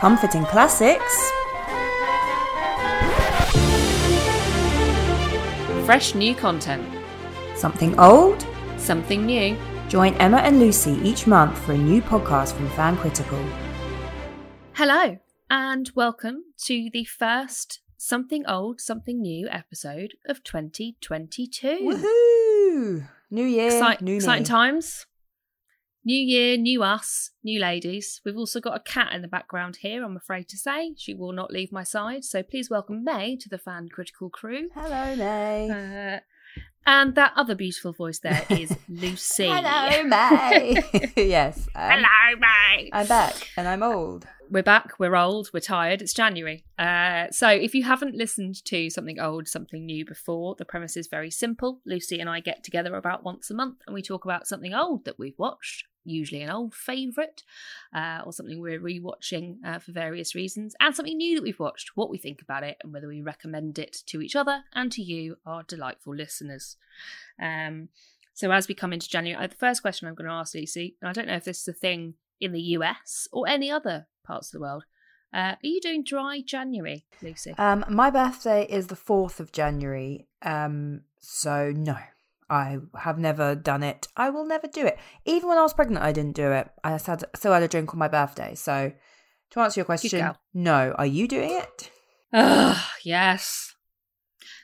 comforting classics, Fresh new content, something old. something new. Join Emma and Lucy each month for a new podcast from Fan Critical. Hello, and welcome to the first Something Old, Something New episode of 2022. Woohoo! New year, Excite- new exciting me. times. New year, new us, new ladies. We've also got a cat in the background here, I'm afraid to say. She will not leave my side. So please welcome May to the Fan Critical crew. Hello, May. Uh, and that other beautiful voice there is Lucy. Hello, May. yes. Hello, May. I'm back and I'm old. We're back, we're old, we're tired, it's January. Uh, so, if you haven't listened to something old, something new before, the premise is very simple. Lucy and I get together about once a month and we talk about something old that we've watched, usually an old favourite, uh, or something we're rewatching uh, for various reasons, and something new that we've watched, what we think about it, and whether we recommend it to each other and to you, our delightful listeners. Um, so, as we come into January, the first question I'm going to ask Lucy, and I don't know if this is a thing in the US or any other parts of the world. Uh, are you doing dry January, Lucy? Um, my birthday is the 4th of January. Um, so no, I have never done it. I will never do it. Even when I was pregnant, I didn't do it. I had, still had a drink on my birthday. So to answer your question, no. Are you doing it? Ugh, yes.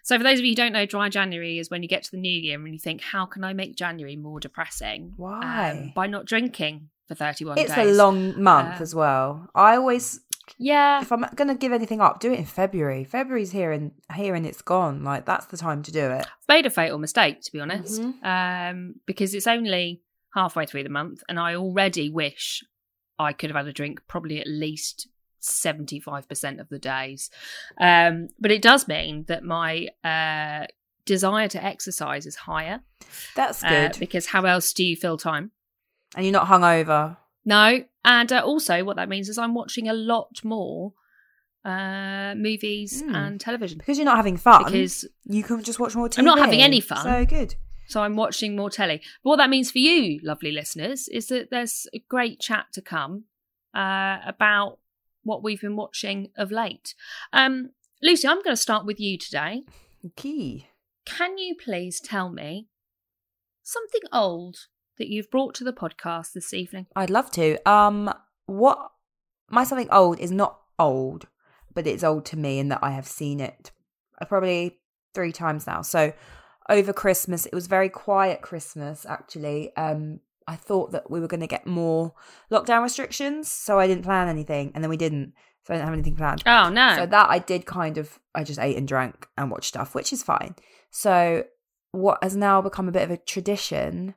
So, for those of you who don't know, dry January is when you get to the new year and you think, how can I make January more depressing? Why? Um, by not drinking for 31 It's days. a long month Uh, as well. I always, Yeah. if I'm going to give anything up, do it in February. February's here and here and it's gone. Like that's the time to do it. I've made a fatal mistake, to be honest, Mhm. um, because it's only halfway through the month, and I already wish I could have had a drink probably at least 75% of the days. Um, but it does mean that my uh, desire to exercise is higher. That's uh, good. because how else do you fill time? and you're not hungover. No. And uh, also, what that means is I'm watching a lot more uh, movies Mm. and television. Because you're not having fun. Because you can just watch more TV. I'm not having any fun. So good. So I'm watching more telly. But what that means for you, lovely listeners, is that there's a great chat to come uh, about what we've been watching of late. Um, Lucy, I'm going to start with you today. Okay. Can you please tell me something old that you've brought to the podcast this evening? I'd love to. Um, what my something old is not old, but it's old to me in that I have seen it probably three times now. So over Christmas, it was very quiet Christmas actually. Um, I thought that we were going to get more lockdown restrictions, so I didn't plan anything, and then we didn't. So I didn't have anything planned. Oh, no. So that I did kind of, I just ate and drank and watched stuff, which is fine. So what has now become a bit of a tradition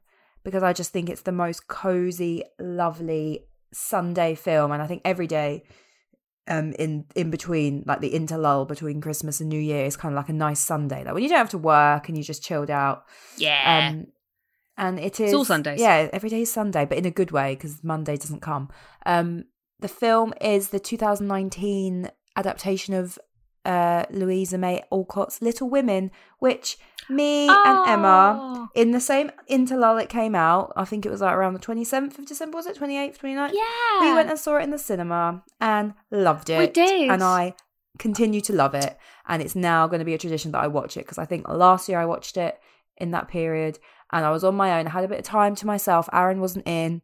because I just think it's the most cozy, lovely Sunday film, and I think every day, um, in in between like the interlull between Christmas and New Year is kind of like a nice Sunday, like when you don't have to work and you just chilled out. yeah. Um, and it is all Sundays. Yeah, every day is Sunday, but in a good way because Monday doesn't come. Um, the film is the 2019 adaptation of uh, Louisa May Alcott's Little Women, which me and Emma Oh. in the same interlull it came out. I think it was like around the 27th of December, was it 28th, 29th? Yeah. We went and saw it in the cinema and loved it. We did. And I continue to love it. And it's now going to be a tradition that I watch it because I think last year I watched it in that period and I was on my own. I had a bit of time to myself. Aaron wasn't in.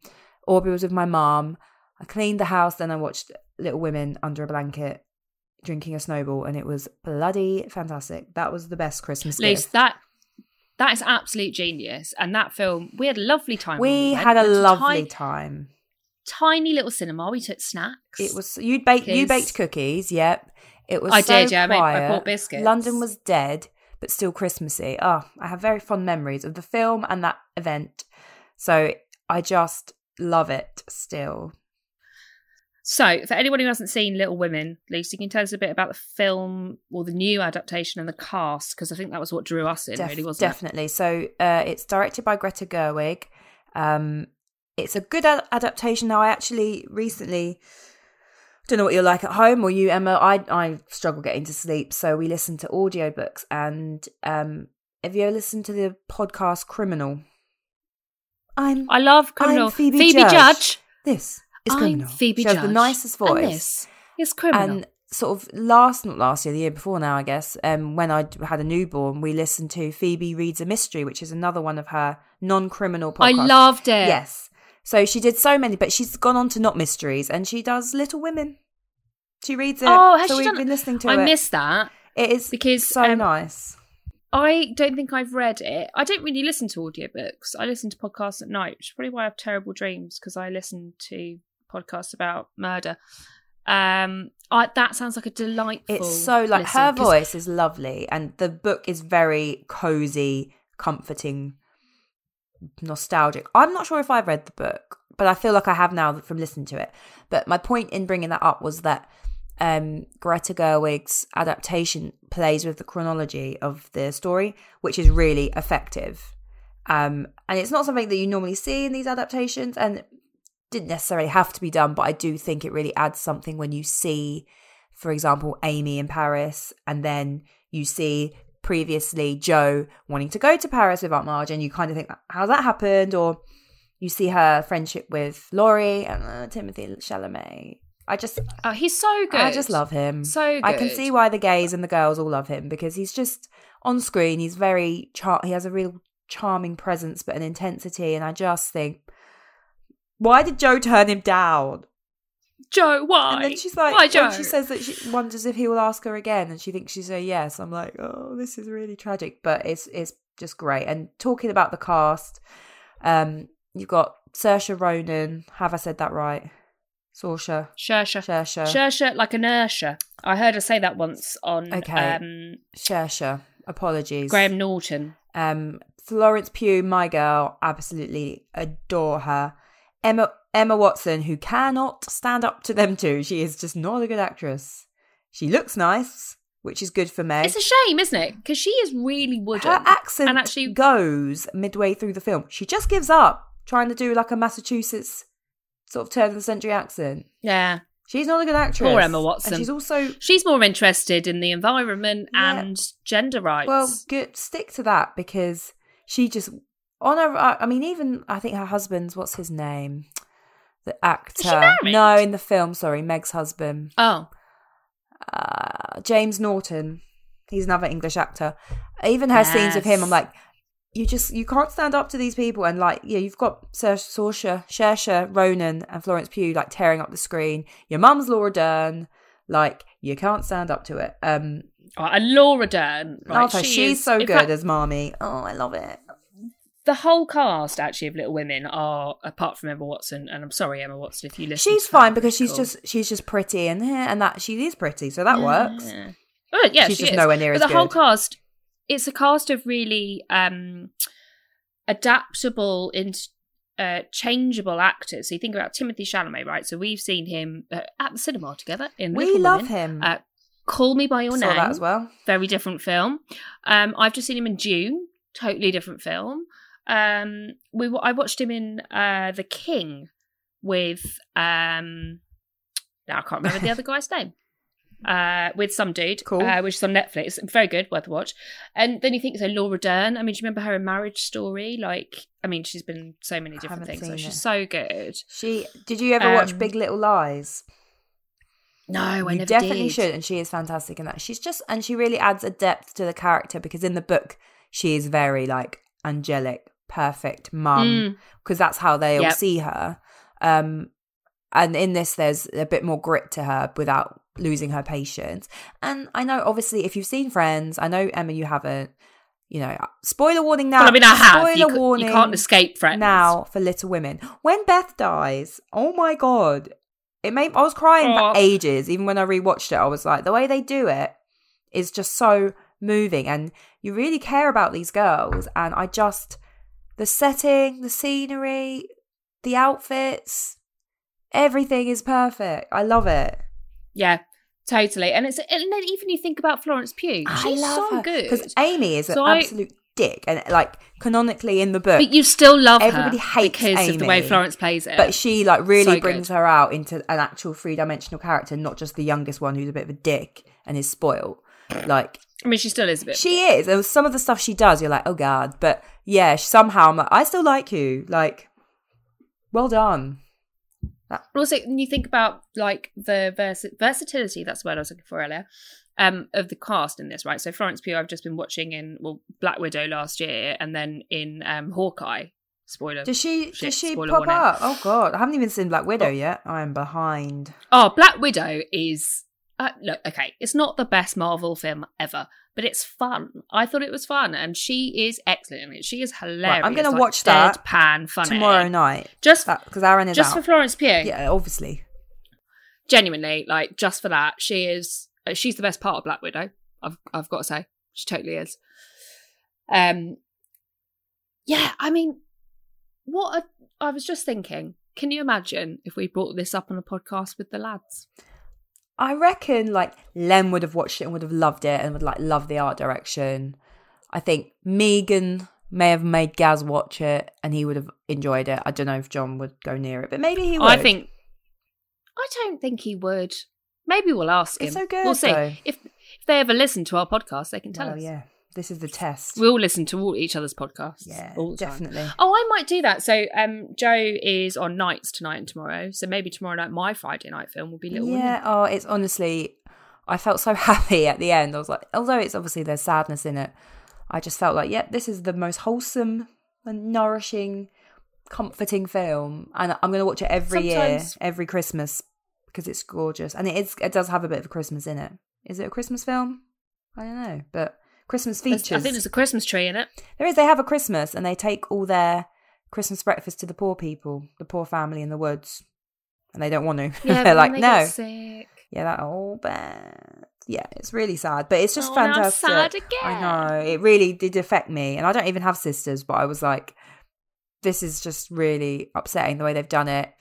Aubrey was with my mom. I cleaned the house, then I watched Little Women under a blanket drinking a snowball and it was bloody fantastic. That was the best Christmas Luce, gift. that that is absolute genius. And that film, we had a lovely time. when we had a lovely ti- time. tiny little cinema. We took snacks. It was you baked you baked cookies. Yep, it was. I so did, yeah, I made- I bought biscuits. London was dead, but still Christmassy. Oh, I have very fond memories of the film and that event. So I just love it still. So, for anyone who hasn't seen Little Women, Lucy, can you tell us a bit about the film or the new adaptation and the cast? Because I think that was what drew us in, Def- really, wasn't definitely. So uh, it's directed by Greta Gerwig. Um, it's a good ad- adaptation. Now, I actually recently don't know what you're like at home or you, Emma. I I struggle getting to sleep, so we listen to audiobooks. And um, have you ever listened to the podcast Criminal? I'm? I love Criminal. I'm Phoebe, Judge. Judge. This is I'm Criminal. Phoebe she has Judge. the nicest And voice. this It's criminal. And sort of last, not last year, the year before now, I guess, um, when I had a newborn, we listened to Phoebe Reads a Mystery, which is another one of her non criminal I loved it. Yes. So she did so many, but she's gone on to Not Mysteries and she does Little Women. She reads it. Oh, has so she we've done- been listening to I it. I missed that. it is because, so um, nice. I don't think I've read it. I don't really listen to audiobooks. I listen to podcasts at night, which is probably why I have terrible dreams because I listen to podcasts about murder. Um, I, that sounds like a delightful. It's so like listen, her voice is lovely, and the book is very cozy, comforting, nostalgic. I'm not sure if I've read the book, but I feel like I have now from listening to it. But my point in bringing that up was that um, Greta Gerwig's adaptation plays with the chronology of the story, which is really effective. Um, and it's not something that you normally see in these adaptations, and didn't necessarily have to be done, but I do think it really adds something when you see, for example, Amy in Paris, and then you see previously Jo wanting to go to Paris with Aunt March, and you kind of think, how's that happened? Or you see her friendship with Laurie and uh, Timothy Chalamet. I just, Oh, he's so good. I just love him. So I can see why the gays and the girls all love him because he's just on screen. He's very char- he has a real charming presence, but an intensity, and I just think, why did Jo turn him down? Jo. Why? And then she's like, why Jo? she says that she wonders if he will ask her again, and she thinks she'll say yes. I'm like, oh, this is really tragic, but it's it's just great. And talking about the cast, um, you've got Saoirse Ronan. Have I said that right? Saoirse, Shersha. Saoirse, Shersha, like inertia. I heard her say that once on Okay. um, Saoirse. Apologies, Graham Norton. Um, Florence Pugh, my girl, absolutely adore her. Emma Emma Watson, who cannot stand up to them two. She is just not a good actress. She looks nice, which is good for Meg. It's a shame, isn't it? Because she is really wooden. Her accent and actually- goes midway through the film. She just gives up trying to do like a Massachusetts sort of turn of the century accent. yeah. She's not a good actress. Poor Emma Watson. And she's also She's more interested in the environment Yeah. and gender rights. Well, good. Stick to that because she just on her. I mean, even I think her husband's what's his name, the actor. No, in the film. Sorry, Meg's husband, oh, uh, James Norton. He's another English actor. Even her scenes with him, I'm like, you just you can't stand up to these people. And like, yeah, you've got Saoirse, Saoirse Ronan, and Florence Pugh like tearing up the screen. Your mum's Laura Dern. Like, you can't stand up to it. Um, oh, and Laura Dern. Right, she She's is- so good fact, as Marmee. Oh, I love it. The whole cast actually of Little Women are apart from Emma Watson, and I'm sorry Emma Watson if you listen. she's to her, fine because she's cool. just she's just pretty and and that she is pretty, so that works. Yeah. Oh, yeah, She's she just is. nowhere near But as the whole cast, it's a cast of really um, adaptable and uh, changeable actors. So you think about Timothy Chalamet, right? So we've seen him uh, at the cinema together in We Little love Women. him. Uh, Call Me by Your Saw Name, that as well. very different film. Um, I've just seen him in Dune, totally different film. Um, we I watched him in uh, The King with um, now I can't remember the other guy's name. Uh, with some dude, Cool. uh, which is on Netflix. Very good, worth a watch. And then you think so, Laura Dern. I mean, do you remember her in Marriage Story? Like, I mean, she's been so many different things. Seen she's so good. She did you ever watch Um, Big Little Lies? No, I you never definitely did. should, and she is fantastic in that. She's just and she really adds a depth to the character because in the book she is very like angelic, perfect mum Mm. because that's how they all Yep. see her. Um, and in this, there's a bit more grit to her without losing her patience. And I know, obviously, if you've seen Friends, I know Emma, you haven't. You know, spoiler warning now. Well, I mean, I have. You, Spoiler ca- warning you can't escape friends now for Little Women. When Beth dies, oh my god, it made I was crying Oh. for ages. Even when I rewatched it, I was like, the way they do it is just so moving, and you really care about these girls. And I just the setting, the scenery, the outfits, everything is perfect. I love it. Yeah, totally. And it's and then even you think about Florence Pugh, she's so good. because Amy is So an I- absolute dick, and like canonically in the book, but you still love Everybody her hates because of the way Florence plays it. But she like really So brings good. her out into an actual three dimensional character, not just the youngest one who's a bit of a dick and is spoiled. Like I mean, she still is a bit. she is. There was some of the stuff she does, you're like, oh god. But yeah, somehow I'm like, I still like you. Like, well done. But also, when you think about like the vers- versatility, that's the word I was looking for earlier, um, of the cast in this, right? So Florence Pugh, I've just been watching in well Black Widow last year, and then in um, Hawkeye. Spoiler. Does she Shit, does she pop up? Oh god, I haven't even seen Black Widow Oh. yet. I am behind. Oh, Black Widow is uh, look okay. It's not the best Marvel film ever, but it's fun. I thought it was fun, and she is excellent in it. She is hilarious. I'm gonna watch that pan funny Tomorrow night. Just Because Aaron is just out. for Florence Pugh. yeah, obviously. genuinely, like just for that, she is uh, she's the best part of Black Widow. I've I've got to say, she totally is. Um, yeah, I mean, what a, I was just thinking. Can you imagine if we brought this up on a podcast with the lads? I reckon like Len would have watched it and would have loved it and would like love the art direction. I think Megan may have made Gaz watch it and he would have enjoyed it. I don't know if John would go near it, but maybe he would. I think. I don't think he would. Maybe we'll ask him. It's so good, We'll see though. if if they ever listen to our podcast, they can tell us. yeah, this is the test. We'll listen to all each other's podcasts. yeah, all the time. definitely. Oh, I might do that. So, um, Joe is on nights tonight and tomorrow. So maybe tomorrow night my Friday night film will be Little yeah. Women. Oh, it's honestly, I felt so happy at the end. I was like, although it's obviously there's sadness in it, I just felt like, yep, this is the most wholesome and nourishing, comforting film, and I'm going to watch it every year, every Christmas because it's gorgeous, and it is. It does have a bit of Christmas in it. Is it a Christmas film? I don't know, but Christmas There's- features. I think there's a Christmas tree in it. There is. They have a Christmas, and they take all their Christmas breakfast to the poor people, the poor family in the woods, and they don't want to. Yeah, They're like, they no, sick. yeah, that all bad. Yeah, it's really sad, but it's just Oh, now I'm fantastic. sad I know it really did affect me, and I don't even have sisters, but I was like, this is just really upsetting the way they've done it.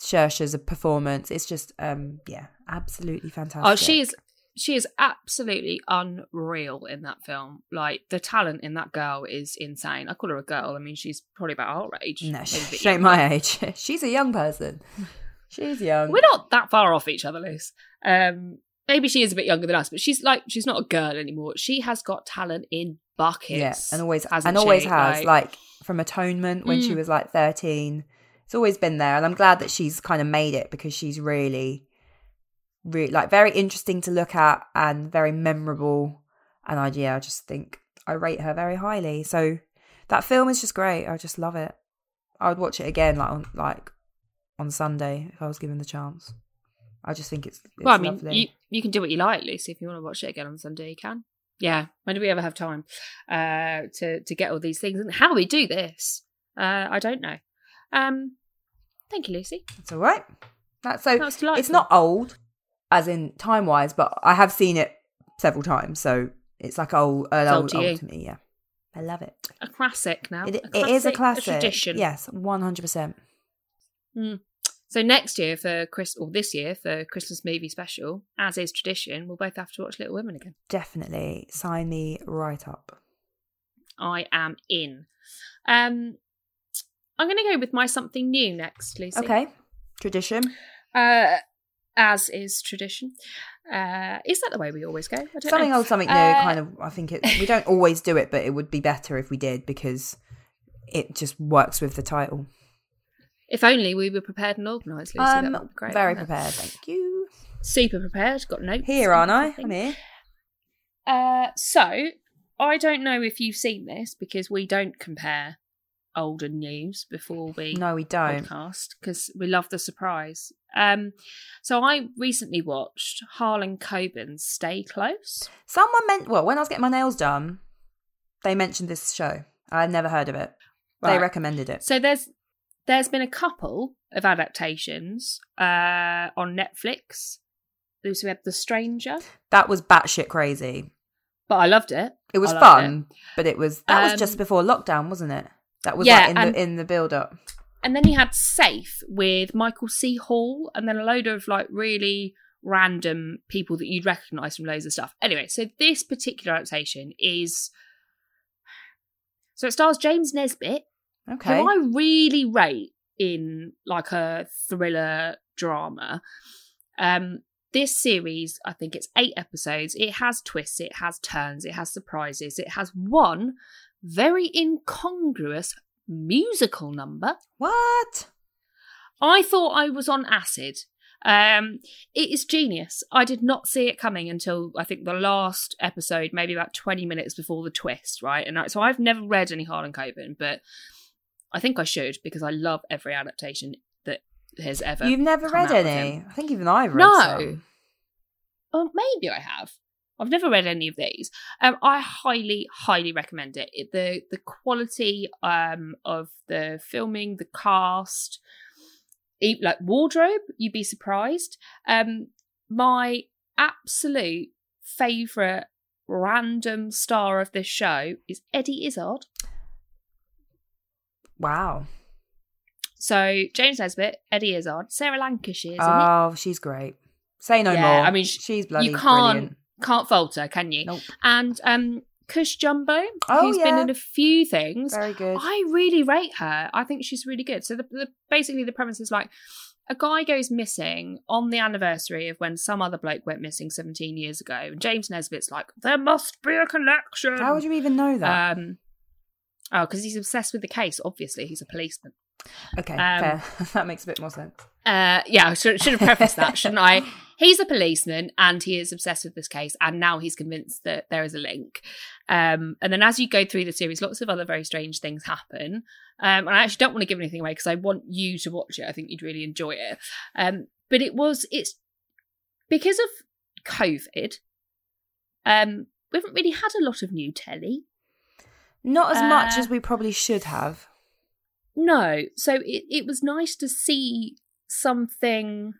Saoirse's a performance. It's just, um, yeah, absolutely fantastic. Oh, she is she is absolutely unreal in that film. Like the talent in that girl is insane. I call her a girl. I mean, she's probably about our age. no, maybe a she ain't my age. She's a young person. She's young. We're not that far off each other, Liz. Um, maybe she is a bit younger than us, but she's like she's not a girl anymore. She has got talent in buckets. yeah, and always and always she? has. Like, from Atonement when she Mm. was like thirteen, it's always been there, and I'm glad that she's kind of made it because she's really, really like very interesting to look at and very memorable. And I yeah, I just think I rate her very highly. So that film is just great. I just love it. I would watch it again, like on like on Sunday if I was given the chance. I just think it's, it's well, I mean, lovely. you you can do what you like, Lucy. If you want to watch it again on Sunday, you can. Yeah. When do we ever have time uh, to to get all these things and how we do this? Uh, I don't know. Um, thank you, Lucy. It's all right. That's so. That it's not old, as in time wise, but I have seen it several times, so it's like old, an old old, to old to me. Yeah, I love it. a classic now. It, a it is a classic, classic. tradition. Yes, one hundred percent. So next year for Chris, or this year for Christmas movie special, as is tradition, we'll both have to watch Little Women again. Definitely sign me right up. I am in. Um, I'm going to go with my something new next, Lucy. Okay, tradition. Uh, as is tradition. Uh, is that the way we always go? I don't Something know. old, something new. Uh, kind of. I think it. We don't always do it, but it would be better if we did because it just works with the title. If only we were prepared and organised, Lucy. that Um, would be great. very prepared. Thank you. Super prepared. Got notes. Here, aren't I? I'm here. Uh, so I don't know if you've seen this because we don't compare old and news before we No, we don't. podcast because we love the surprise. Um, so I recently watched Harlan Coben's Stay Close. Someone meant well when I was getting my nails done, they mentioned this show. I'd never heard of it. They recommended it. So there's there's been a couple of adaptations uh, on Netflix. There's we had The Stranger, That was batshit crazy. but I loved it. It was fun, but it was that was Um, just before lockdown, wasn't it? That was Yeah, like in and- the in the build up. And then you had Safe with Michael C. Hall, and then a load of like really random people that you'd recognise from loads of stuff. Anyway, so this particular adaptation is so it stars James Nesbitt, Okay. who I really rate in like a thriller drama. Um, this series, I think it's eight episodes. It has twists, it has turns, it has surprises, it has one very incongruous musical number. what? I thought I was on acid. Um, it is genius. I did not see it coming until I think the last episode, maybe about 20 minutes before the twist, right? And I, so I've never read any Harlan Coben, but I think I should because I love every adaptation that has ever. You've never read any? I think even I've read No. some. Oh, maybe I have. I've never read any of these. Um, I highly, highly recommend it. it the The quality um of the filming, the cast, like wardrobe, you'd be surprised. Um, my absolute favorite random star of this show is Eddie Izzard. Wow. So James Nesbitt, Eddie Izzard, Sarah Lancashire. Oh, she's great. Say no Yeah, more. I mean, she's bloody you can't brilliant. Can't falter, can you? Nope. And um, Cush Jumbo, Oh, who's been in a few things. Very good. I really rate her. I think she's really good. So the, the basically the premise is like a guy goes missing on the anniversary of when some other bloke went missing 17 years ago. And James Nesbitt's like, there must be a connection. How would you even know that? Um, oh, because he's obsessed with the case. Obviously, he's a policeman. okay, um, fair. that makes a bit more sense. Uh, yeah, I should, should have prefaced that, shouldn't I? He's a policeman and he is obsessed with this case, and now he's convinced that there is a link. Um, and then as you go through the series, lots of other very strange things happen. Um, and I actually don't want to give anything away because I want you to watch it. I think you'd really enjoy it. Um, but it was it's because of COVID. Um, we haven't really had a lot of new telly. Not as much Uh, as we probably should have. No, so it, it was nice to see something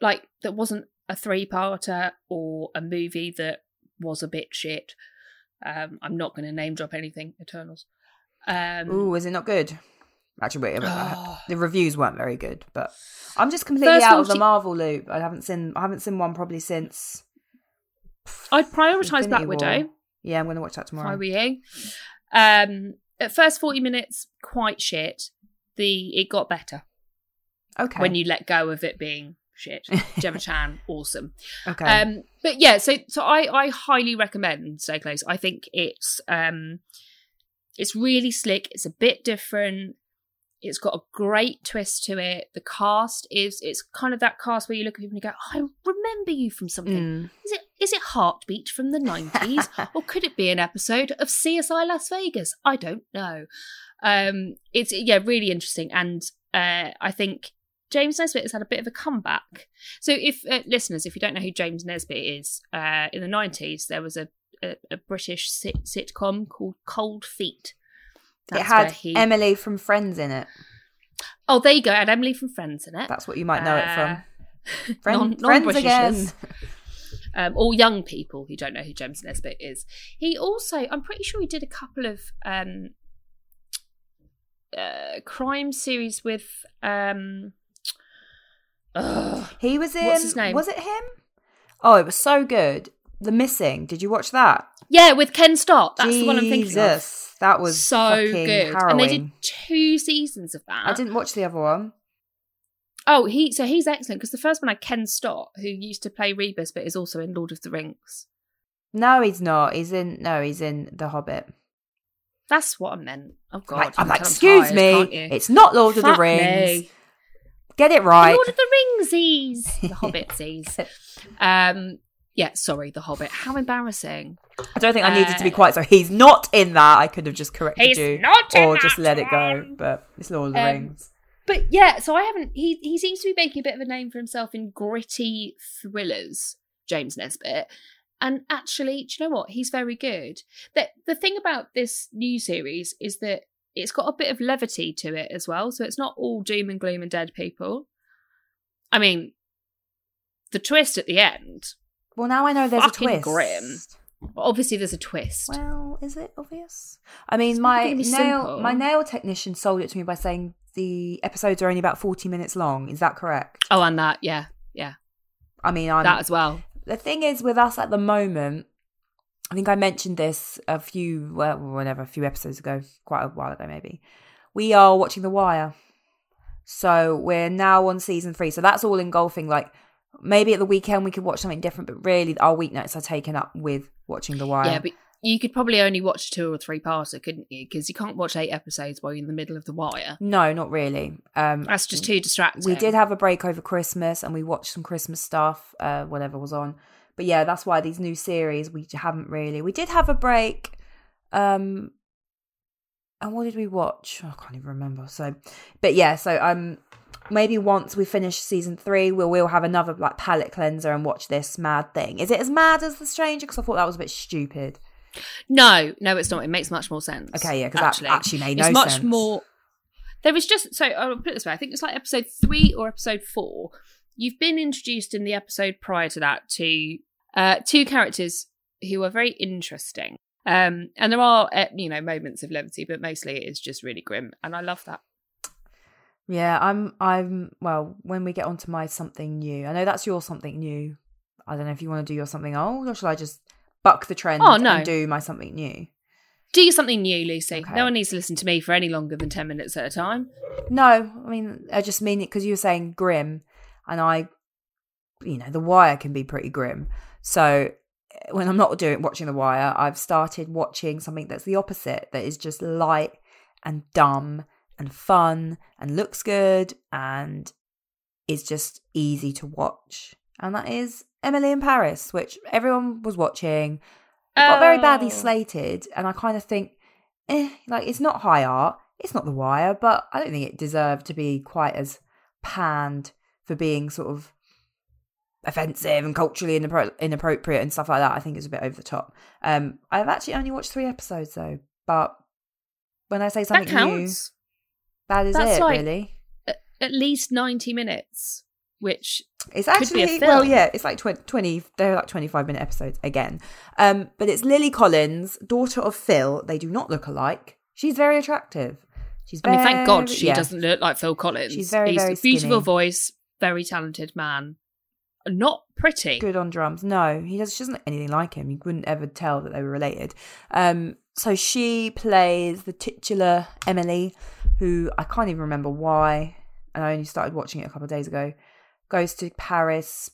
like that wasn't a three parter or a movie that was a bit shit. Um, I'm not going to name drop anything, Eternals. Um, Ooh, is it not good? Actually, wait, Oh. the reviews weren't very good, but I'm just completely First out of the 40 Marvel loop. I haven't seen I haven't seen one probably since. I'd prioritise Black War. Widow. Yeah, I'm going to watch that tomorrow. you. Um, at first 40 minutes, quite shit. The it got better Okay. when you let go of it being shit. Gemma Chan, awesome. okay. Um, but yeah, so so I I highly recommend Stay Close. I think it's um it's really slick. It's a bit different. It's got a great twist to it. The cast is it's kind of that cast where you look at people and you go, I remember you from something. Mm. Is it is it Heartbeat from the nineties, or could it be an episode of CSI Las Vegas? I don't know. Um, it's yeah, really interesting, and uh, I think James Nesbitt has had a bit of a comeback. So, if uh, listeners, if you don't know who James Nesbitt is, uh, in the nineties there was a a, a British sit- sitcom called Cold Feet. it had he- Emily from Friends in it. Oh, there you go. And Emily from Friends in it. That's what you might know it from. Uh, Friend, non- friends again. um, or young people who don't know who James Nesbitt is. He also, I'm pretty sure he did a couple of um, uh, crime series with. Um, ugh. He was in. What's his name? Was it him? Oh, it was so good. The Missing. Did you watch that? yeah, with Ken Stott. That's the one I'm thinking of. That was so good, Harrowing. and they did two seasons of that. I didn't watch the other one. Oh, he so he's excellent because the first one I Ken Stott, who used to play Rebus, but is also in Lord of the Rings. No, he's not. He's in. No, he's in The Hobbit. That's what I meant. Oh God, Like, I'm like, excuse tired, me, it's not Lord of the Rings. me. Get it right. Lord of the Ringsies, the Hobbitsies. Um, yeah, sorry, the Hobbit. How embarrassing. I don't think I needed to be Uh, quite so. He's not in that. I could have just corrected He's you, not in or just let it go. But it's Lord of the Um, Rings. But yeah, so I haven't. He he seems to be making a bit of a name for himself in gritty thrillers. James Nesbitt. And actually, do you know what? He's very good. The the thing about this new series is that it's got a bit of levity to it as well. So it's not all doom and gloom and dead people. I mean, the twist at the end. Well, now I know there's a twist. grim. Obviously, there's a twist. Well, is it obvious? I mean, It's my nail simple. my nail technician sold it to me by saying the episodes are only about forty minutes long. Is that correct? oh, and that, yeah, yeah, I mean, I'm that as well. The thing is with us at the moment i think i mentioned this a few well whatever a few episodes ago quite a while ago maybe. We are watching the wire. So we're now on season three. So that's all engulfing like maybe at the weekend we could watch something different but really our weeknights are taken up with watching the wire. Yeah, but you could probably only watch two or three parter, couldn't you? Because you can't watch eight episodes while you're in the middle of the wire. No, not really. Um, That's just too distracting. we did have a break over Christmas and we watched some Christmas stuff, uh, whatever was on. But yeah, that's why these new series we haven't really. We did have a break. Um, and what did we watch? Oh, I can't even remember. So, but yeah, so um, maybe once we finish season three, we'll we'll have another like palette cleanser and watch this mad thing. Is it as mad as The Stranger? Because I thought that was a bit stupid. No, no, it's not. It makes much more sense. Okay, yeah, because that actually made no it's much sense. more. There was just so I'll put it this way. I think it's like episode three or episode four. You've been introduced in the episode prior to that to uh, two characters who are very interesting. Um, and there are uh, you know moments of levity, but mostly it is just really grim, and I love that. Yeah, I'm. I'm. Well, when we get onto my something new, I know that's your something new. I don't know if you want to do your something old, or shall I just buck the trend Oh, no. and do my something new? Do something new, Lucy. Okay. No one needs to listen to me for any longer than ten minutes at a time. No, I mean I just mean it because you were saying grim, and I, you know, The Wire can be pretty grim. So eh, when I'm not doing watching The Wire, I've started watching something that's the opposite, that is just light and dumb and fun and looks good and is just easy to watch, and that is Emily in Paris, which everyone was watching. It got very badly Oh. slated, and I kind of think, eh, like it's not high art. It's not The Wire, but I don't think it deserved to be quite as panned for being sort of offensive and culturally inappro- inappropriate and stuff like that. I think it's a bit over the top. Um, I've actually only watched three episodes though, but when I say That something new, that is That's it. like- really, At- At least ninety minutes, which it's could be a actually well, yeah, it's like tw- twenty. They're like twenty-five minute episodes again. Um, but it's Lily Collins, daughter of Phil. They do not look alike. She's very attractive. She's I mean, thank God she yeah. doesn't look like Phil Collins. She's very, He's very a beautiful skinny. voice, very talented man. Not pretty. good on drums. No, he does. She doesn't look anything like him. You wouldn't ever tell that they were related. Um, so she plays the titular Emily, who I can't even remember why, and I only started watching it a couple of days ago. Goes to Paris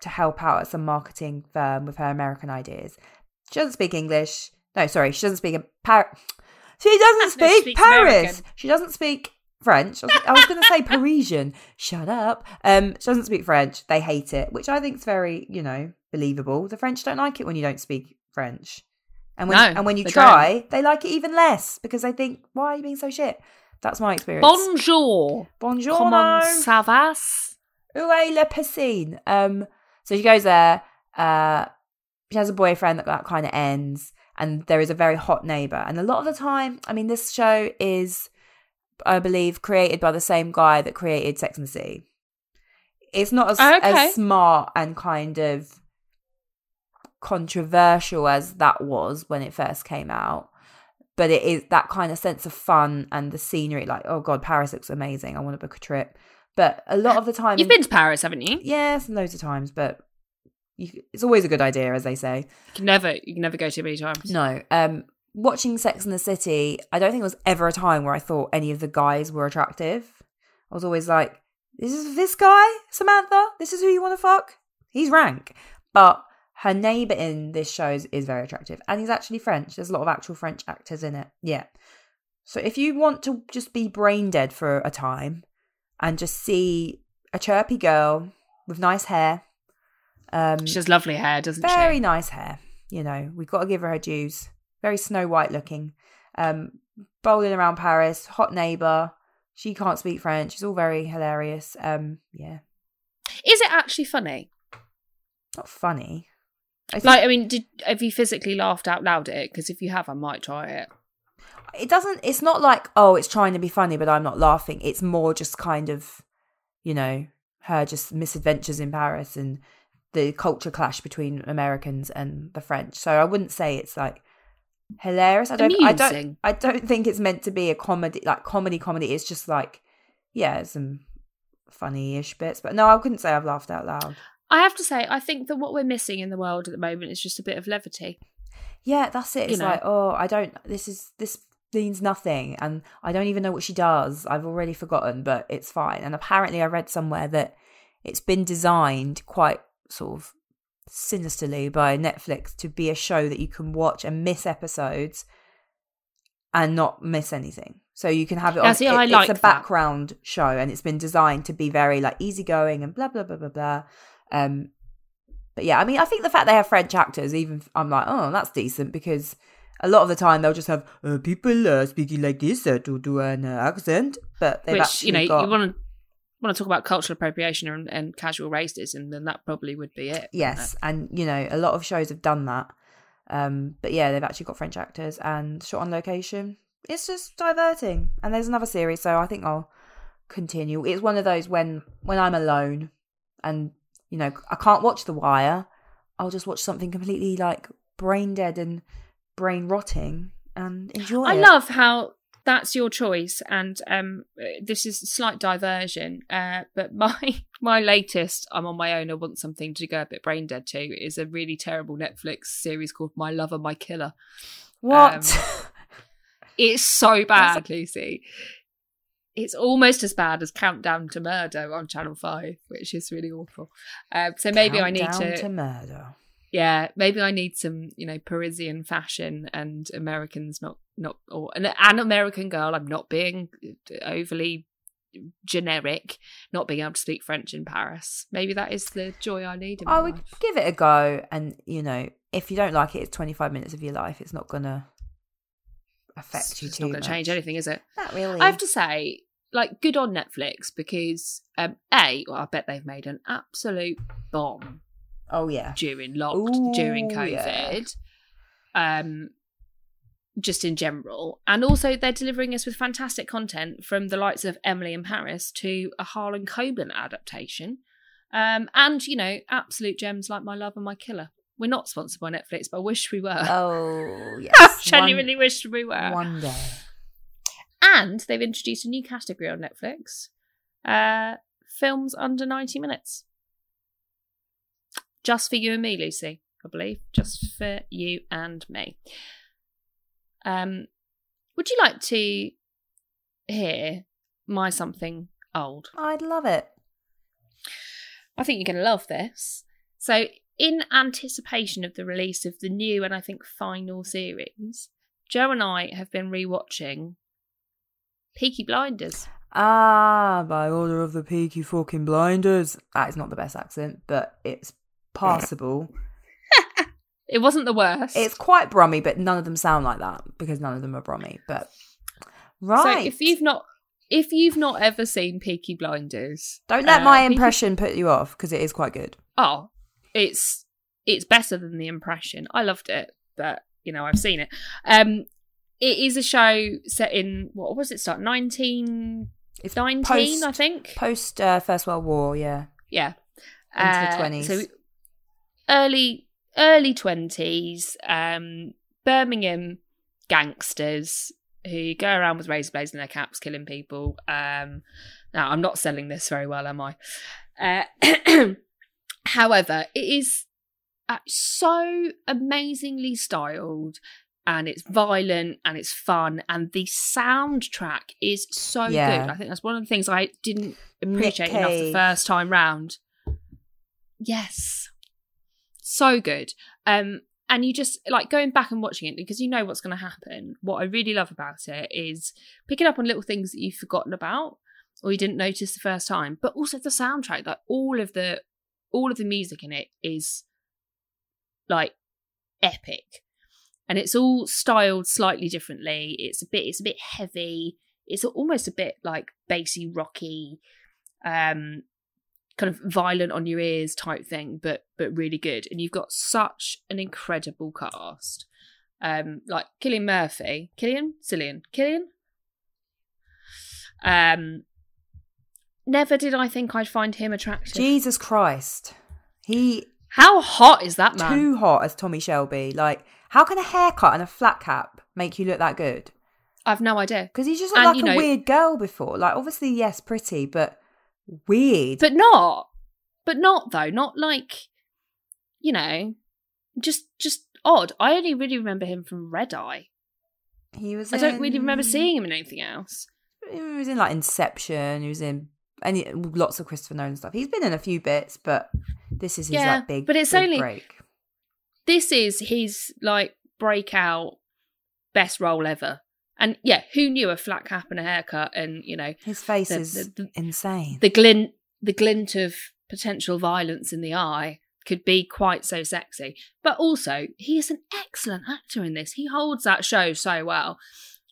to help out at some marketing firm with her American ideas. She doesn't speak English. No, sorry, she doesn't speak Par- She doesn't speak Paris. American. She doesn't speak French. I was, was going to say Parisian. Shut up. Um, she doesn't speak French. They hate it, which I think is very, you know, believable. The French don't like it when you don't speak French, and when No, and when you they try, they like it even less because they think, "Why are you being so shit?" That's my experience. Bonjour. Bonjour. Comment ça va? Est la piscine? Um, so she goes there. Uh, she has a boyfriend that that kind of ends, and there is a very hot neighbor. And a lot of the time, I mean, this show is, I believe, created by the same guy that created Sex and the City. It's not as, Okay. as smart and kind of controversial as that was when it first came out. But it is that kind of sense of fun and the scenery. Like, oh god, Paris looks amazing. I want to book a trip. But a lot of the time, You've been to Paris, haven't you? Yes, loads of times, but you, it's always a good idea, as they say. You can never, you can never go too many times. No, um, watching Sex and the City, I don't think there was ever a time where I thought any of the guys were attractive. I was always like, "This is this guy, Samantha. This is who you want to fuck. He's rank." But her neighbor in this show is very attractive, and he's actually French. There's a lot of actual French actors in it. Yeah. So if you want to just be brain dead for a time and just see a chirpy girl with nice hair, um, She has lovely hair, doesn't very she? Very nice hair. You know, we've got to give her her dues. Very Snow White looking. Um, bowling around Paris, hot neighbor. She can't speak French. It's all very hilarious. Um, yeah, Is it actually funny? not funny. I think Like, I mean, did have you physically laughed out loud at it? Because if you have, I might try it. It doesn't. It's not like oh, it's trying to be funny, but I'm not laughing. It's more just kind of, you know, her just misadventures in Paris and the culture clash between Americans and the French. So I wouldn't say it's like hilarious. I don't. I don't. I don't think it's meant to be a comedy, like comedy, comedy. It's just like, yeah, some funny-ish bits. But no, I couldn't say I've laughed out loud. I have to say, I think that what we're missing in the world at the moment is just a bit of levity. Yeah, that's it. You It's know. like, oh, I don't. This is this means nothing, and I don't even know what she does. I've already forgotten, but it's fine. And apparently, I read somewhere that it's been designed quite sort of sinisterly by Netflix to be a show that you can watch and miss episodes and not miss anything. So you can have it Yeah, on. see, it- I it's like a that. background show, and it's been designed to be very like easygoing and blah blah blah blah blah. Um, but yeah, I mean, I think the fact they have French actors, even I'm like, oh, that's decent because a lot of the time they'll just have uh, people uh, speaking like this uh, to do an uh, accent, but they've Which you know, got you want to want to talk about cultural appropriation and, and casual racism, then that probably would be it. Yes, and you know, a lot of shows have done that. Um, but yeah, they've actually got French actors and shot on location. It's just diverting. And there's another series, so I think I'll continue. It's one of those when when I'm alone and you know I can't watch The Wire, I'll just watch something completely like brain dead and brain rotting and enjoy I it. love how that's your choice, and um, uh, this is a slight diversion. Uh, but my my latest, I'm on my own. I want something to go a bit brain dead to. Is a really terrible Netflix series called My Lover, My Killer. what? It's so bad, Lucy. It's almost as bad as Countdown to Murder on Channel Five, which is really awful. Uh, so maybe I need Countdown to, to murder. Yeah, maybe I need some, you know, Parisian fashion and Americans not not or an, an American girl. I'm not being overly generic, not being able to speak French in Paris. Maybe that is the joy I need in I would life. give it a go, and you know, if you don't like it, it's 25 minutes of your life. It's not gonna affect It's you too not going much. to change anything, is it? Not really. I have to say, like, good on Netflix because um, a, well, I bet they've made an absolute bomb oh yeah. during locked Ooh, during yeah. COVID. Um, just in general, and also they're delivering us with fantastic content from the likes of Emily in Paris to a Harlan Coben adaptation, um, and you know, absolute gems like My Love and My Killer. We're not sponsored by Netflix, but I wish we were. Oh yes. Genuinely wish we were. One, one day. And they've introduced a new category on Netflix uh, films under 90 minutes. Just for you and me, Lucy, I believe. Just for you and me. Um, would you like to hear my something old? I'd love it. I think you're going to love this. So, in anticipation of the release of the new and I think final series, Joe and I have been rewatching Peaky Blinders. Ah, by order of the Peaky fucking blinders. That is not the best accent, but it's passable. It wasn't the worst. it's quite Brummy, but none of them sound like that because none of them are Brummy. But right, So if you've not if you've not ever seen Peaky Blinders, don't let uh, my Peaky- impression put you off because it is quite good. oh, it's it's better than the impression. I loved it, but you know I've seen it. Um, it is a show set in what was it start nineteen It's nineteen post- I think. Post uh, First World War, yeah. Yeah, Into the Uh, 20s. So early early twenties, um, Birmingham gangsters who go around with razor blades in their caps, killing people. Um, now I'm not selling this very well, am I? Uh, however, it is uh, so amazingly styled. And it's violent and it's fun, and the soundtrack is so Yeah. good. I think that's one of the things I didn't appreciate enough the first time round. Yes. So good. Um and you just like going back and watching it because you know what's going to happen. What I really love about it is picking up on little things that you've forgotten about or you didn't notice the first time, but also the soundtrack. Like all of the all of the music in it is like epic, and it's all styled slightly differently. It's a bit it's a bit heavy. It's almost a bit like bassy, rocky, um, kind of violent on your ears type thing, but but really good. And you've got such an incredible cast. Um, like Killian Murphy, Killian, Cillian, Killian. Um, never did I think I'd find him attractive. Jesus Christ. He How hot is that man? too hot as Tommy Shelby. Like, how can a haircut and a flat cap make you look that good? I've no idea. Because he's just And, like a know- weird girl before. Like, obviously, yes, pretty, but weird. But not. But not though. Not like, you know, just just odd. I only really remember him from Red Eye. he was. I don't really remember seeing him in anything else. He was in like Inception. He was in any lots of Christopher Nolan stuff. He's been in a few bits, but This is his Yeah, like big, but it's big only- break. this is his like breakout best role ever. And yeah, who knew a flat cap and a haircut and you know His face the- is the- the- insane. the glint the glint of potential violence in the eye could be quite so sexy. But also, he is an excellent actor in this. He holds that show so well.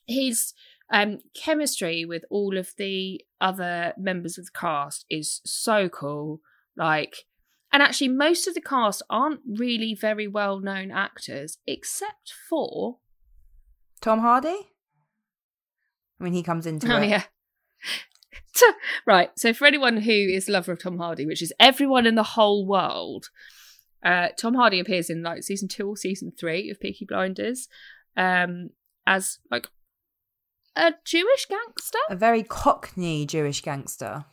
His um, chemistry with all of the other members of the cast is so cool. Like, and actually, most of the cast aren't really very well known actors, except for Tom Hardy. I mean, he comes into Oh it. yeah. right. So for anyone who is a lover of Tom Hardy, which is everyone in the whole world, uh, Tom Hardy appears in like season two or season three of Peaky Blinders, um, as like a Jewish gangster, A very Cockney Jewish gangster.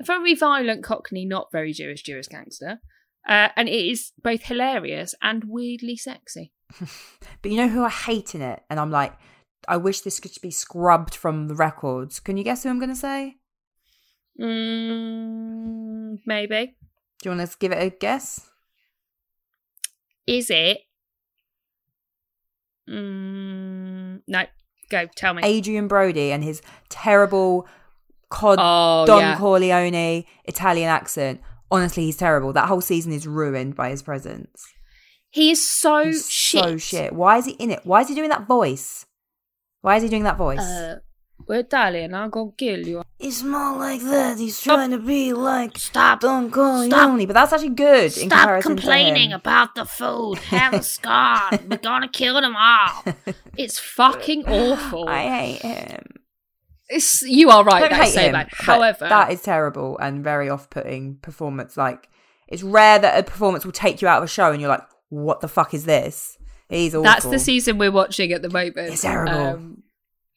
a very violent Cockney, not very Jewish Jewish gangster, uh, and it is both hilarious and weirdly sexy. But you know who I hate in it? And I'm like, I wish this could be scrubbed from the records. Can you guess who I'm going to say? Mm, maybe Do you want to give it a guess? is it? Mm, no, go tell me. Adrien Brody and his terrible cod Oh, Don yeah. Corleone Italian accent. Honestly, he's terrible. That whole season is ruined by his presence. He is so He's shit. so shit. Why is he in it? Why is he doing that voice? Why is he doing that voice? Uh, we're Italian. I'm gonna kill you. It's more like that. He's trying to be like Stop. Don Corleone, but that's actually good. in Stop comparison to complaining him. about the food. Heaven's God, we're gonna kill them all. It's fucking awful. I hate him. It's, you are right. don't hate so him. bad. However, that is terrible and very off-putting performance. Like it's rare that a performance will take you out of a show and you're like, "What the fuck is this?" He's awful. that's the season we're watching at the moment. It's terrible. Um,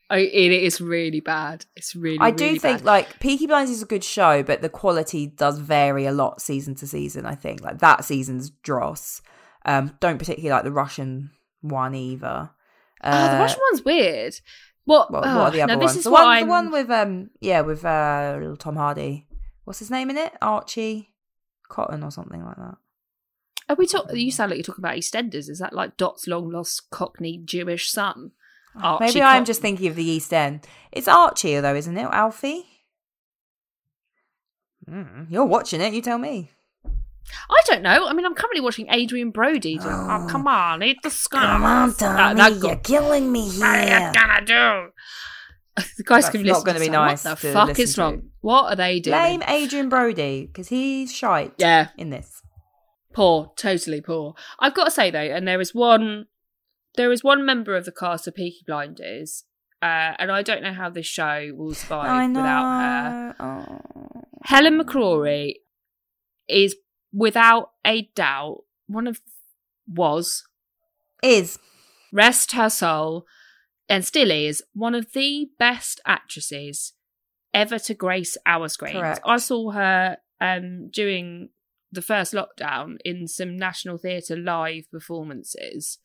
I, it is really bad. It's really. I do really think bad. like Peaky Blinders is a good show, but the quality does vary a lot season to season. I think like that season's dross. Um, don't particularly like the Russian one either. oh, the Uh, Russian one's weird. What? What, oh, what are the other this ones? is The one, I'm. the one with um, yeah, with uh, little Tom Hardy. What's his name in it? Archie Cotton or something like that. Are we talk? You sound like you're talking about EastEnders. Is that like Dot's long lost Cockney Jewish son? Archie Maybe I'm just thinking of the East End. It's Archie though, isn't it? Alfie. Mm, you're watching it. You tell me. I don't know. I mean, I'm currently watching Adrien Brody. Oh, Oh. come on, eat the scars. Come on, Tommy, that you're got- killing me What are you gonna do? The guys That's can not gonna be say, nice What the to fuck is to. wrong? What are they doing? Blame Adrien Brody because he's shite. Yeah, in this. Poor, totally poor. I've got to say though, and there is one, there is one member of the cast of Peaky Blinders, uh, and I don't know how this show will survive without her. Oh. Helen McCrory is without a doubt one of was Is rest her soul and still is one of the best actresses ever to grace our screens. Correct. I saw her um during the first lockdown in some National Theatre live performances.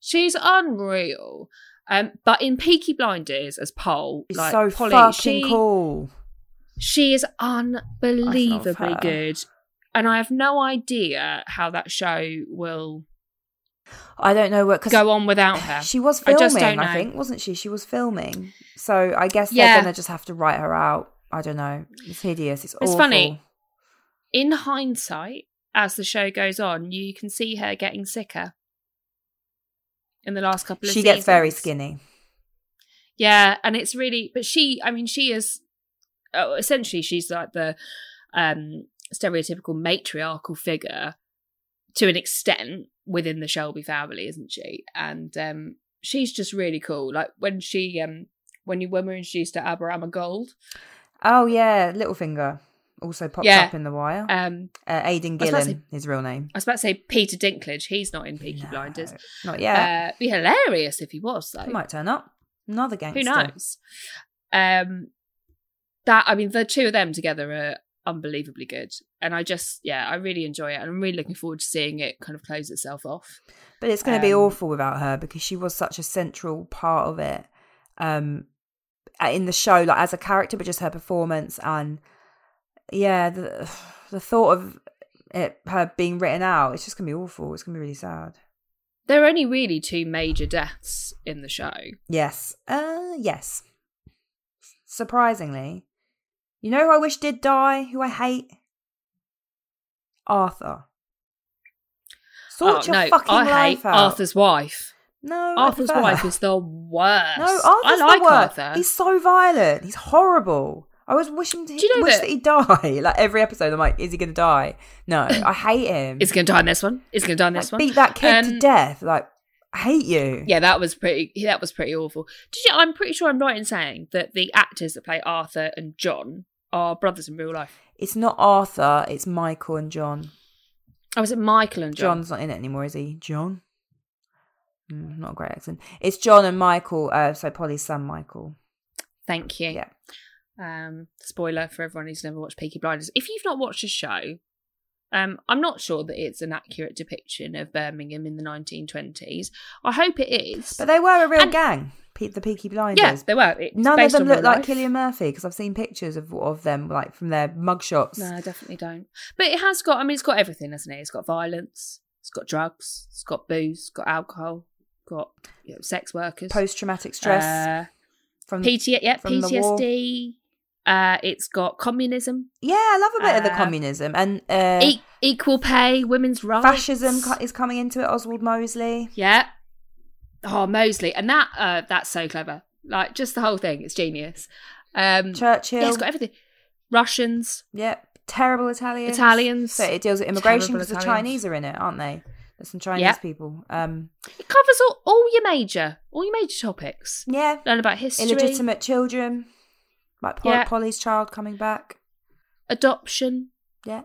She's unreal. Um, but in Peaky Blinders as Pole, it's like so Polly, fucking she, cool. she is unbelievably good. And I have no idea how that show will I don't know what go on without her. she was I filming. just I, don't know. think wasn't she? She was filming. So I guess Yeah. they're gonna just have to write her out. I don't know. It's hideous. It's, It's awful. funny. In hindsight, as the show goes on, you can see her getting sicker in the last couple of years. She gets very skinny. Yeah, and it's really, but she, I mean, she is oh, essentially she's like the um stereotypical matriarchal figure to an extent within the Shelby family, isn't she? And um she's just really cool. Like when she um when you when we were introduced to Aberama Gold, Oh yeah, Littlefinger also popped Yeah. up in the wire. um Uh, Aidan I was about to Gillen, his real name. I was about to say Peter Dinklage. He's not in Peaky No, Blinders. Not yet. Uh, be hilarious if he was though. he might turn up. Another gangster. Who knows? Um, that I mean, the two of them together are unbelievably good, and I just yeah, I really enjoy it, and I'm really looking forward to seeing it kind of close itself off. But it's going to be Um, awful without her because she was such a central part of it um, in the show, like as a character, but just her performance and yeah, the the thought of it her being written out. It's just gonna be awful. It's gonna be really sad. There are only really two major deaths in the show. Yes. Uh yes. Surprisingly. You know who I wish did die, who I hate? Arthur. Sort oh, your no, fucking I life hate out. Arthur's wife. No, Arthur's wife is the worst. No, Arthur's I like the worst. Arthur. He's so violent. He's horrible. I was wishing to Do you know wish that- that he'd die. Like every episode, I'm like, is he going to die? No, I hate him. Is he going to die in this one? Is he going to die in this Like, one? beat that kid to Um, death. Like, I hate you. Yeah, that was pretty. That was pretty awful. Did you? I'm pretty sure I'm right in saying that the actors that play Arthur and John are brothers in real life. It's not Arthur. It's Michael and John. Oh, is it Michael and John? John's not in it anymore, is he? John. Mm, not a great accent. It's John and Michael. Uh, so Polly's son, Michael. Thank you. Yeah. Um, spoiler for everyone who's never watched Peaky Blinders. If you've not watched the show, um, I'm not sure that it's an accurate depiction of Birmingham in the 1920s. I hope it is. But they were a real And- gang. The Peaky Blinders. yeah, they were. It's None of them look like. Cillian Murphy because I've seen pictures of of them like from their mugshots. No, I definitely don't. But it has got. I mean, it's got everything, hasn't it? It's got violence. It's got drugs. It's got booze. It's got alcohol. Got you know, sex workers. Post traumatic stress Uh, from PT, yeah, from. PTSD. Uh, it's got communism, yeah, I love a bit of the Uh, communism and uh, e- equal pay, women's rights, fascism co- is coming into it. Oswald Mosley. Yeah. Oh, Mosley, and that uh, that's so clever. Like just the whole thing, it's genius. Um, Churchill. yeah, it's got everything. Russians, Yep. Terrible Italians. Italians. So it deals with immigration Terrible because the Chinese are in it, aren't they? There's some Chinese Yep. people. Um, It covers all, all your major, all your major topics. yeah. Learn about history, Illegitimate children. Like Pol- Yeah. Polly's child coming back. adoption. Yeah.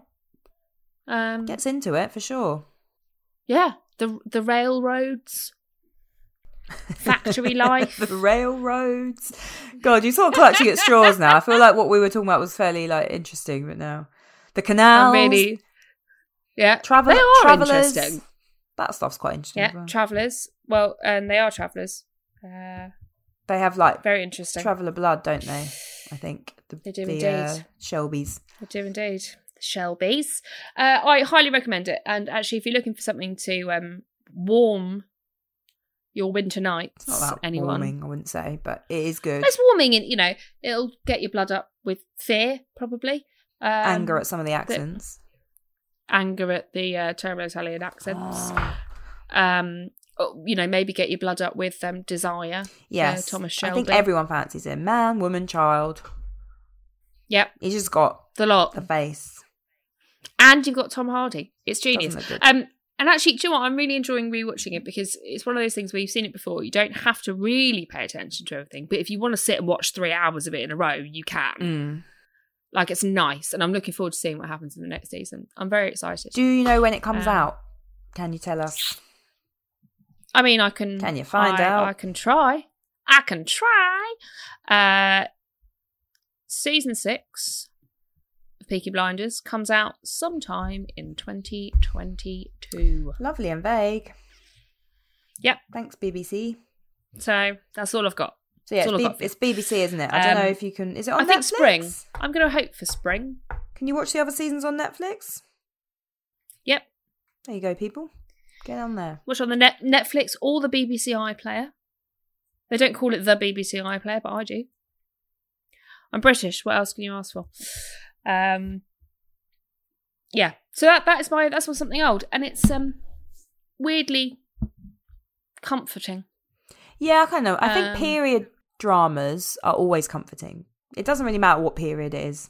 Um, Gets into it for sure. yeah, the the railroads, factory life. the railroads. God, you're sort of clutching at straws now. I feel like what we were talking about was fairly like interesting, but now the canals, I'm really, yeah, travel, they are travelers. interesting. That stuff's quite interesting. Yeah, well. travelers. Well, and they are travelers. Uh, they have like very interesting. traveller blood, don't they? I think the, They do the uh, indeed. Shelbys. I do indeed. The Shelbys. Uh, I highly recommend it. And actually, if you're looking for something to um, warm your winter nights, It's not that anyone, warming, I wouldn't say, but it is good. it's warming. And you know, it'll get your blood up with fear, probably. Um, Anger at some of the accents. anger at the uh, terrible Italian accents. Oh, Um, you know, maybe get your blood up with um, desire. yes, Thomas Shelby. I think everyone fancies him. Man, woman, child. Yep, He's just got the lot. the face. And you've got Tom Hardy. It's genius. Doesn't look good. Um, and actually, do you know what? I'm really enjoying rewatching it because it's one of those things where you've seen it before. You don't have to really pay attention to everything. But if you want to sit and watch three hours of it in a row, you can. Mm. Like, it's nice. And I'm looking forward to seeing what happens in the next season. I'm very excited. Do you know when it comes Um, out? Can you tell us? I mean, I can. Can you find I, out? I can try. I can try. Uh, season six of Peaky Blinders comes out sometime in 2022. Lovely and vague. Yep. Thanks, BBC. So that's all I've got. So yeah, it's, B- got. it's BBC, isn't it? I don't know Um, if you can. Is it on Netflix? I think spring. I'm going to hope for spring. Can you watch the other seasons on Netflix? Yep. There you go, people. Get on there. Watch on the net Netflix or the BBC iPlayer. They don't call it the BBC iPlayer, but I do. I'm British. What else can you ask for? Um, yeah. So that that is my that's my something old, and it's um weirdly comforting. Yeah, I kind of. I think Um, period dramas are always comforting. It doesn't really matter what period it is.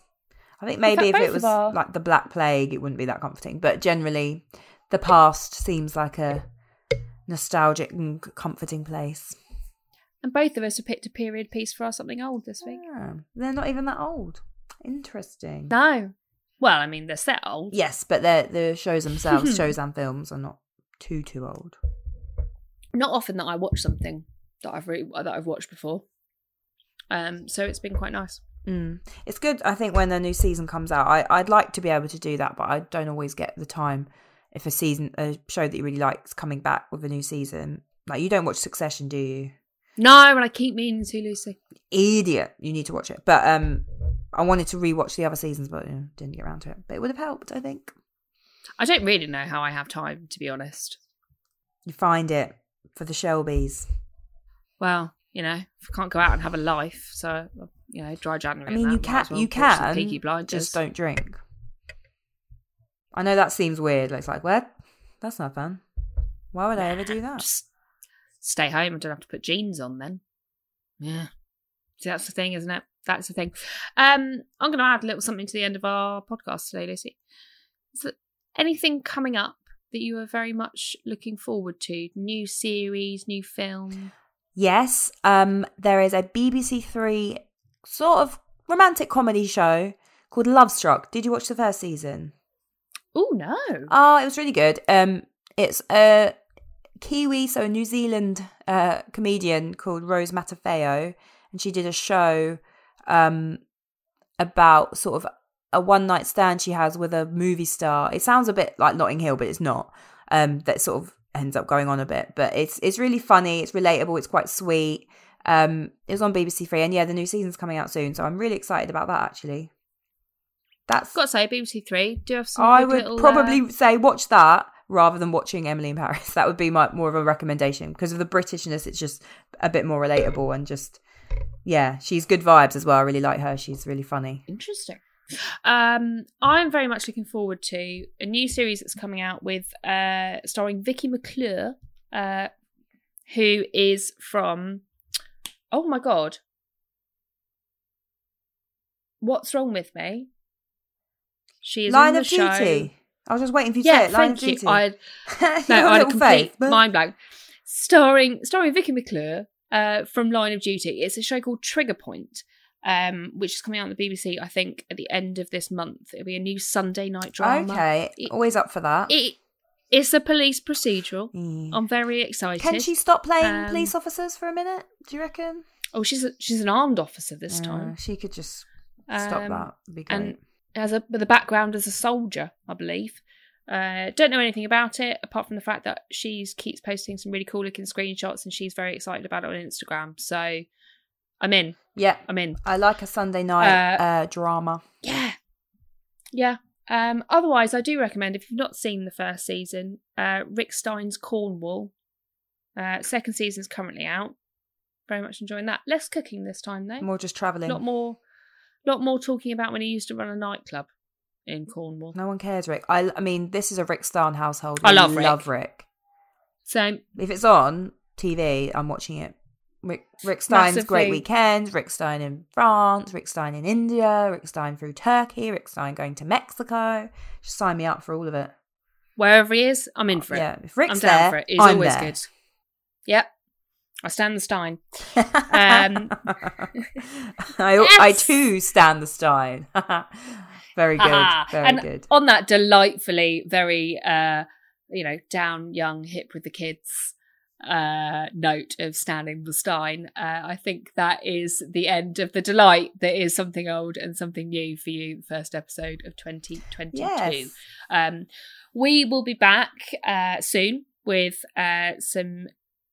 I think maybe if it was like the Black Plague, it wouldn't be that comforting. But generally, the past seems like a nostalgic and comforting place. And both of us have picked a period piece for our something old this week. Yeah, they're not even that old. Interesting. No. Well, I mean, they're set old. Yes, but they're the shows themselves, shows and films, are not too too old. Not often that I watch something that I've re- that I've watched before. Um, so it's been quite nice. Mm. It's good. I think when the new season comes out, I I'd like to be able to do that, but I don't always get the time. If a season, a show that you really like is coming back with a new season, like you don't watch Succession, do you? No, and I keep meaning to, Lucy. Idiot! You need to watch it. But um, I wanted to rewatch the other seasons, but you know, didn't get around to it. But it would have helped, I think. I don't really know how I have time, to be honest. You find it for the Shelbys. Well, you know, if I can't go out and have a life, so you know, dry January. I mean, you can well you can Peaky Blinders. just don't drink. I know that seems weird. It's like, what? That's not fun. Why would I ever do that? Just stay home I don't have to put jeans on then. Yeah. See, that's the thing, isn't it? That's the thing. Um, I'm going to add a little something to the end of our podcast today, Lucy. Is there anything coming up that you are very much looking forward to? New series, new film? Yes, um, there is a BBC Three sort of romantic comedy show called Love Struck. Did you watch the first season? Oh no! Oh, it was really good. Um, it's a Kiwi, so a New Zealand uh, comedian called Rose Matafeo, and she did a show um, about sort of a one night stand she has with a movie star. It sounds a bit like Notting Hill, but it's not. Um, that sort of ends up going on a bit, but it's it's really funny. It's relatable. It's quite sweet. Um, it was on BBC Three, and yeah, the new season's coming out soon, so I'm really excited about that. Actually, that's I've got to say, BBC Three do have some. I would little, probably uh, say watch that rather than watching Emily in Paris. That would be my more of a recommendation because of the Britishness. It's just a bit more relatable and just yeah, she's good vibes as well. I really like her. She's really funny. Interesting. Um, I'm very much looking forward to a new series that's coming out with uh, starring Vicky McClure, uh, who is from. Oh my god! What's wrong with me? She is Line of show. Duty. I was just waiting for you to Yeah, say it. Line thank of you. Duty. I no, I had a complete faith, but- mind blank. Starring starring Vicky McClure uh, from Line of Duty. It's a show called Trigger Point, um, which is coming out on the BBC. I think at the end of this month. It'll be a new Sunday night drama. Okay, It- always up for that. It, it's a police procedural. Mm. I'm very excited. Can she stop playing Um, police officers for a minute? Do you reckon? Oh, she's a, she's an armed officer this Uh, time. she could just stop Um, that. Would be great. and has a with a background as a soldier, I believe. Uh, don't know anything about it apart from the fact that she keeps posting some really cool looking screenshots and she's very excited about it on Instagram. So I'm in. yeah, I'm in. I like a Sunday night Uh, uh, drama. Yeah. Yeah. Um, otherwise, I do recommend if you've not seen the first season, uh, Rick Stein's Cornwall. Uh, second season's currently out. Very much enjoying that. Less cooking this time though. More just traveling. Lot more, lot more talking about when he used to run a nightclub in Cornwall. No one cares, Rick. I, I mean, this is a Rick Stein household. I love Rick. Love Rick. So If it's on TV, I'm watching it. Rick, Rick Stein's Massively. Great Weekend, Rick Stein in France, Rick Stein in India, Rick Stein through Turkey, Rick Stein going to Mexico. Just sign me up for all of it. wherever he is, I'm in for it. Yeah, if Rick's I'm down there, for it. He's I'm always there. good. Yep. I stand the Stein. Um, I, I too stand the Stein. very good. Very and good. on that delightfully very uh you know down young hip with the kids uh note of standing the stein uh, i think that is the end of the delight that is something old and something new for you first episode of 2022 Yes. um we will be back uh soon with uh some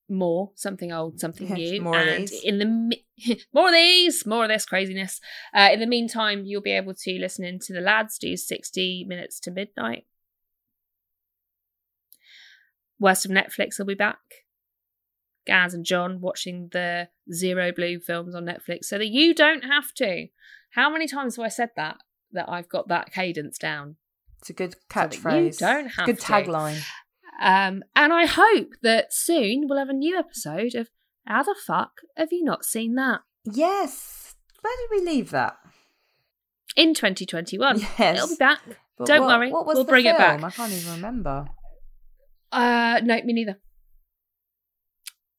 more something old something new more of and these. in the mi- more of these more of this craziness uh, in the meantime, you'll be able to listen in to the lads do 60 minutes to midnight. Worst of Netflix will be back. Gaz and John watching the Zero Blue films on Netflix so that you don't have to. How many times have I said that? That I've got that cadence down. It's a good you catchphrase. don't It's a have good to. tagline. Um, and I hope that soon we'll have a new episode of How the Fuck Have You Not Seen That? Yes. Where did we leave that? In 2021. Yes. It'll be back. But Don't what- worry, What was we'll bring it back. I can't even remember. Uh, no, me neither.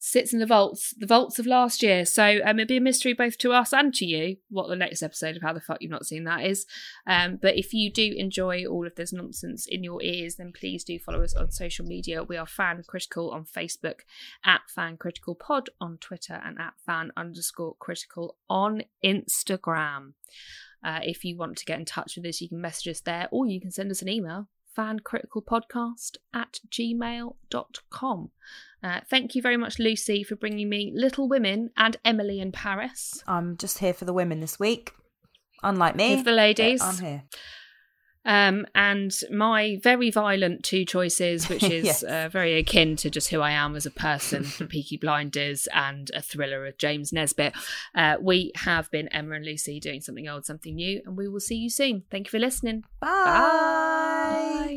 Sits in the vaults, the vaults of last year. So um, it'd be a mystery both to us and to you what the next episode of How the Fuck You've Not Seen That is. Um, but if you do enjoy all of this nonsense in your ears, then please do follow us on social media. We are Fan Critical on Facebook, at Fan Critical Pod on Twitter, and at Fan underscore Critical on Instagram. Uh, if you want to get in touch with us, you can message us there or you can send us an email fancriticalpodcast at gmail.com. Uh, thank you very much, Lucy, for bringing me Little Women and Emily in Paris. I'm just here for the women this week. Unlike me. For the ladies. I'm here. Um, and my very violent two choices, which is Yes. uh, very akin to just who I am as a person, Peaky Blinders and a thriller of James Nesbitt. Uh, we have been Emma and Lucy doing something old, something new, and we will see you soon. Thank you for listening. Bye.